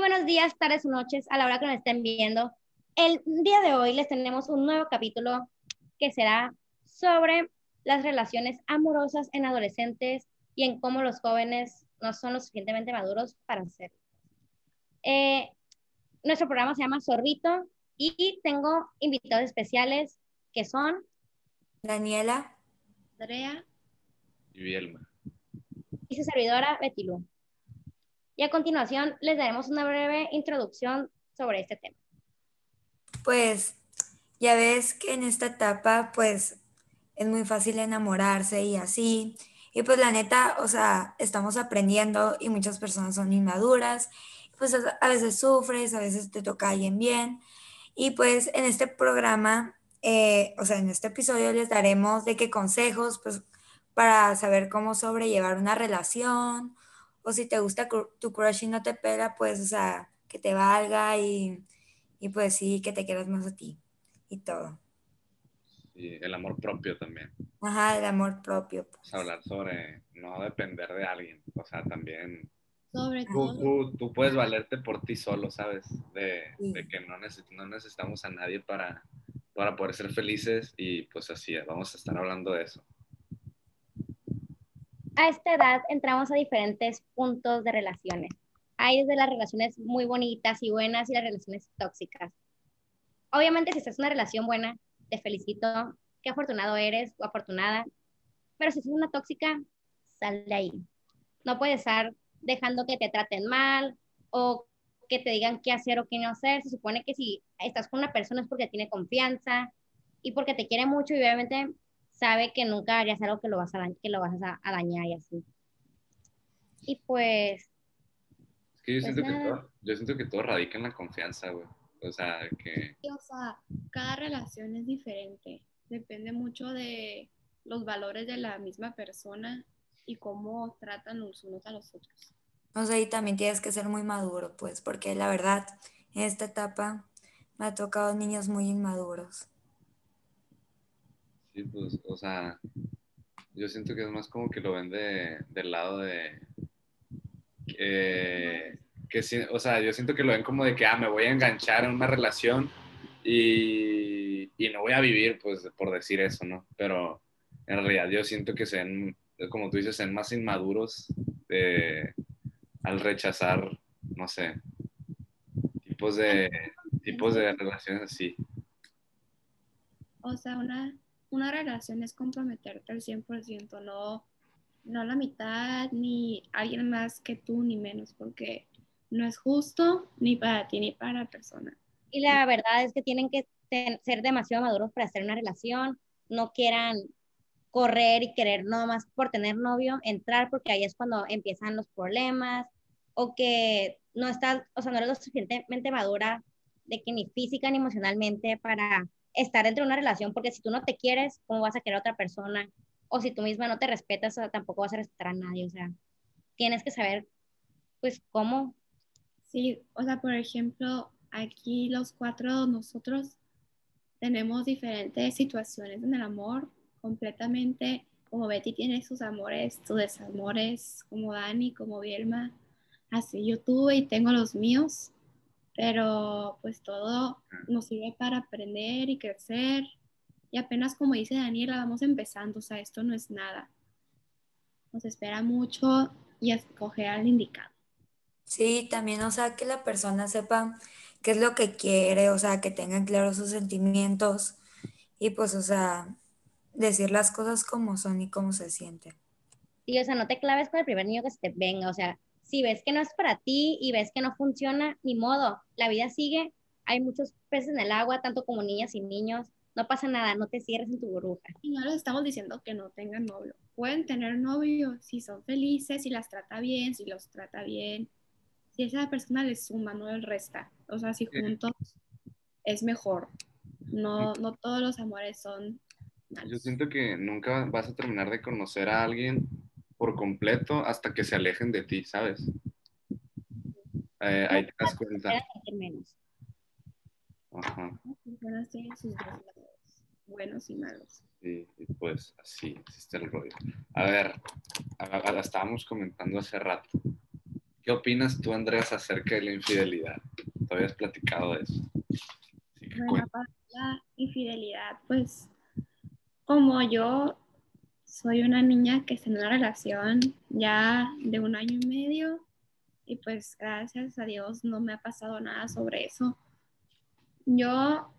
buenos días, tardes o noches a la hora que nos estén viendo. El día de hoy les tenemos un nuevo capítulo que será sobre las relaciones amorosas en adolescentes y en cómo los jóvenes no son lo suficientemente maduros para hacerlo. Eh, nuestro programa se llama Zorrito y tengo invitados especiales que son Daniela, Andrea y Bielma. y su servidora Betilú. Y a continuación les daremos una breve introducción sobre este tema. Pues ya ves que en esta etapa pues es muy fácil enamorarse y así. Y pues la neta, o sea, estamos aprendiendo y muchas personas son inmaduras. Pues a veces sufres, a veces te toca alguien bien. Y pues en este programa, eh, o sea, en este episodio les daremos de qué consejos, pues para saber cómo sobrellevar una relación. O si te gusta tu crush y no te pela, pues, o sea, que te valga y, y pues sí, que te quieras más a ti y todo. Y el amor propio también. Ajá, el amor propio. pues. Hablar sobre no depender de alguien. O sea, también Sobre tú, todo, tú, tú puedes valerte por ti solo, ¿sabes? De, Sí. de que no, neces- no necesitamos a nadie para, para poder ser felices y pues así, vamos a estar hablando de eso. A esta edad entramos a diferentes puntos de relaciones. Hay desde las relaciones muy bonitas y buenas y las relaciones tóxicas. Obviamente, si estás en una relación buena, te felicito, qué afortunado eres o afortunada. Pero si en una tóxica, sal de ahí. No puedes estar dejando que te traten mal o que te digan qué hacer o qué no hacer. Se supone que si estás con una persona es porque tiene confianza y porque te quiere mucho y obviamente sabe que nunca harías algo que lo vas a, que lo vas a, a dañar y así. Y pues, Es que yo, Pues siento que todo, yo siento que todo radica en la confianza, güey. O sea, que o sea, cada relación es diferente. Depende mucho de los valores de la misma persona y cómo tratan los unos a los otros. O sea, y también tienes que ser muy maduro, pues, porque la verdad, en esta etapa me ha tocado niños muy inmaduros. Sí, pues, o sea, yo siento que es más como que lo ven de, del lado de... que que o sea, yo siento que lo ven como de que, ah, me voy a enganchar en una relación y, y no voy a vivir, pues, por decir eso, ¿no? Pero en realidad yo siento que se ven, como tú dices, se ven más inmaduros eh, al rechazar, no sé, tipos de, tipos de relaciones así. O sea, una, una relación es comprometerte al 100%, no, no la mitad, ni alguien más que tú, ni menos, porque no es justo ni para ti ni para la persona. y la verdad es que tienen que ser demasiado maduros para en una relación, no quieran correr y querer nomás por tener novio, entrar porque ahí es cuando empiezan los problemas, o que no estás, o sea, no eres lo suficientemente madura de que ni física ni emocionalmente para estar dentro de una relación, porque si tú no te quieres, ¿cómo vas a querer a otra persona? O si tú misma no te respetas, tampoco vas a respetar a nadie, o sea, tienes que saber, pues, cómo. Sí, o sea, por ejemplo, aquí los cuatro nosotros tenemos diferentes situaciones en el amor, completamente, como Betty tiene sus amores, sus desamores, como Dani, como Bielma, así yo tuve y tengo los míos, pero pues todo nos sirve para aprender y crecer, y apenas como dice Daniela, vamos empezando, o sea, esto no es nada, nos espera mucho y escoger al indicado. Sí, también, o sea, que la persona sepa qué es lo que quiere, o sea, que tengan claros sus sentimientos y pues, o sea, decir las cosas como son y cómo se sienten. Sí, o sea, no te claves con el primer niño que se te venga, o sea, si ves que no es para ti y ves que no funciona, ni modo, la vida sigue, hay muchos peces en el agua, tanto como niñas y niños, no pasa nada, no te cierres en tu burbuja. Y no les estamos diciendo que no tengan novio. Pueden tener novio si son felices, si las trata bien, si los trata bien. Si esa persona les suma, no les resta. O sea, si juntos es mejor. No, no todos los amores son Yo malos. siento que nunca vas a terminar de conocer a alguien por completo hasta que se alejen de ti, ¿sabes? Eh, ahí te das cuenta. Ajá. Las personas tienen sus dos lados, buenos y malos. Y, y pues así existe el rollo. A ver, la estábamos comentando hace rato. ¿Qué opinas tú, Andrés, acerca de la infidelidad? ¿Te habías platicado de eso? Bueno, para la infidelidad, pues como yo soy una niña que está en una relación ya de un año y medio y pues gracias a Dios no me ha pasado nada sobre eso. Yo,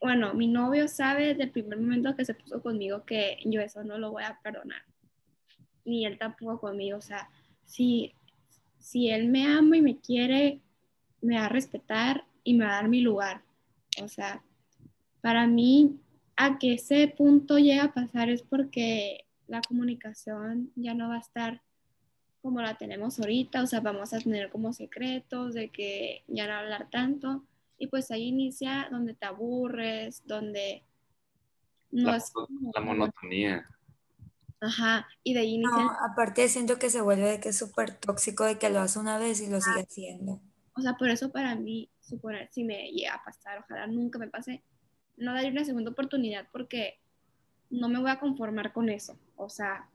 bueno, mi novio sabe desde primer momento que se puso conmigo que yo eso no lo voy a perdonar. Ni él tampoco conmigo. O sea, si, si él me ama y me quiere, me va a respetar y me va a dar mi lugar. O sea, para mí, a que ese punto llegue a pasar es porque la comunicación ya no va a estar como la tenemos ahorita, o sea, vamos a tener como secretos de que ya no hablar tanto, y pues ahí inicia donde te aburres, donde no La, es... la monotonía. Ajá, y de ahí inicia, No, aparte siento que se vuelve de que es súper tóxico de que lo hace una vez y lo sigue haciendo. o sea, por eso para mí, suponer, si me llega a pasar, ojalá nunca me pase, no darle una segunda oportunidad porque no me voy a conformar con eso, o sea,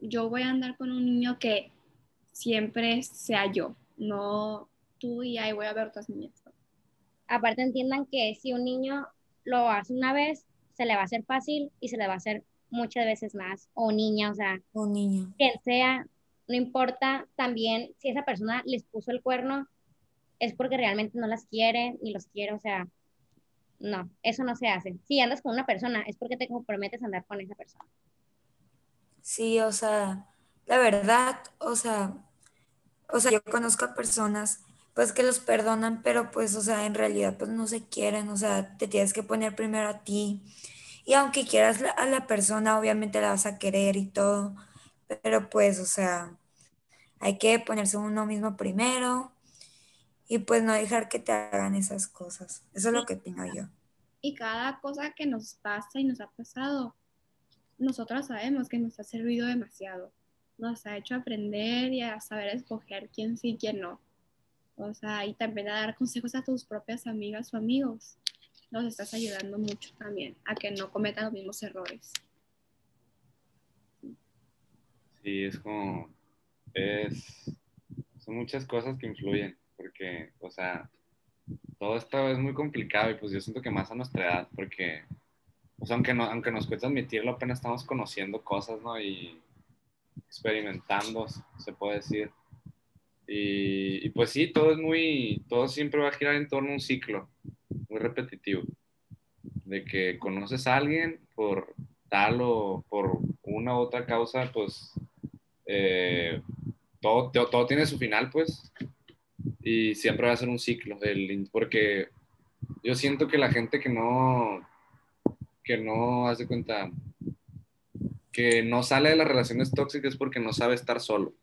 yo voy a andar con un niño que siempre sea yo, no tú y ahí voy a ver otras niñas. Aparte entiendan que si un niño lo hace una vez, se le va a hacer fácil y se le va a hacer muchas veces más. O niña, o sea, Un niño. quien sea, no importa también si esa persona les puso el cuerno, es porque realmente no las quiere ni los quiere, o sea, no, eso no se hace. Si andas con una persona, es porque te comprometes a andar con esa persona. Sí, o sea, la verdad, o sea, o sea, yo conozco a personas pues que los perdonan, pero pues, o sea, en realidad pues no se quieren, o sea, te tienes que poner primero a ti. Y aunque quieras a la persona, obviamente la vas a querer y todo, pero pues, o sea, hay que ponerse uno mismo primero y pues no dejar que te hagan esas cosas. Eso es lo que opino yo. Y cada cosa que nos pasa y nos ha pasado, nosotros sabemos que nos ha servido demasiado. Nos ha hecho aprender y a saber escoger quién sí y quién no. O sea, y también a dar consejos a tus propias amigas o amigos. Nos estás ayudando mucho también a que no cometan los mismos errores. Sí, es como, es, son muchas cosas que influyen, porque, o sea, todo esto es muy complicado y pues yo siento que más a nuestra edad, porque, pues aunque, no, aunque nos cuesta admitirlo, apenas estamos conociendo cosas, ¿no? Y experimentando, se puede decir. Y, y pues sí, todo es muy, todo siempre va a girar en torno a un ciclo, muy repetitivo, de que conoces a alguien por tal o por una u otra causa, pues eh, todo, todo, todo tiene su final, pues, y siempre va a ser un ciclo, el, porque yo siento que la gente que no, que no hace cuenta, que no sale de las relaciones tóxicas es porque no sabe estar solo.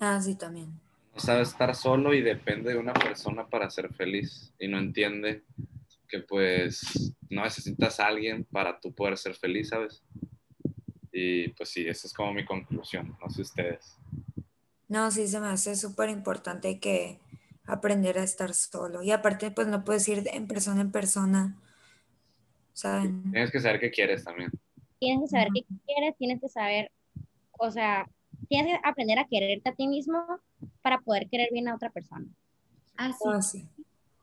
Ah, sí, también. no sabe estar solo y depende de una persona para ser feliz y no entiende que pues no necesitas a alguien para tú poder ser feliz, ¿sabes? Y pues sí, esa es como mi conclusión, no sé ustedes. No, sí, se me hace súper importante que aprender a estar solo. Y aparte, pues no puedes ir de- en persona en persona, ¿saben? Tienes que saber qué quieres también. Tienes que saber qué quieres, tienes que saber, o sea, tienes que aprender a quererte a ti mismo para poder querer bien a otra persona. Así Ah, sí.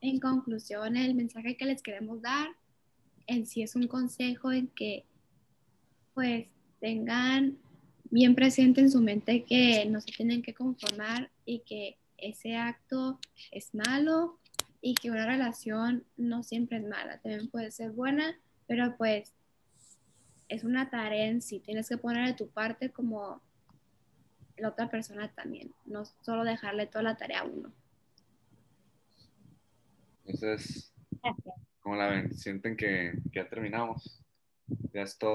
en conclusión, el mensaje que les queremos dar en sí es un consejo en que pues tengan bien presente en su mente que no se tienen que conformar y que ese acto es malo y que una relación no siempre es mala, también puede ser buena, pero pues es una tarea en sí, tienes que poner de tu parte como la otra persona también, no solo dejarle toda la tarea a uno. Entonces. ¿cómo la ven? ¿Sienten que ya terminamos? Ya es todo.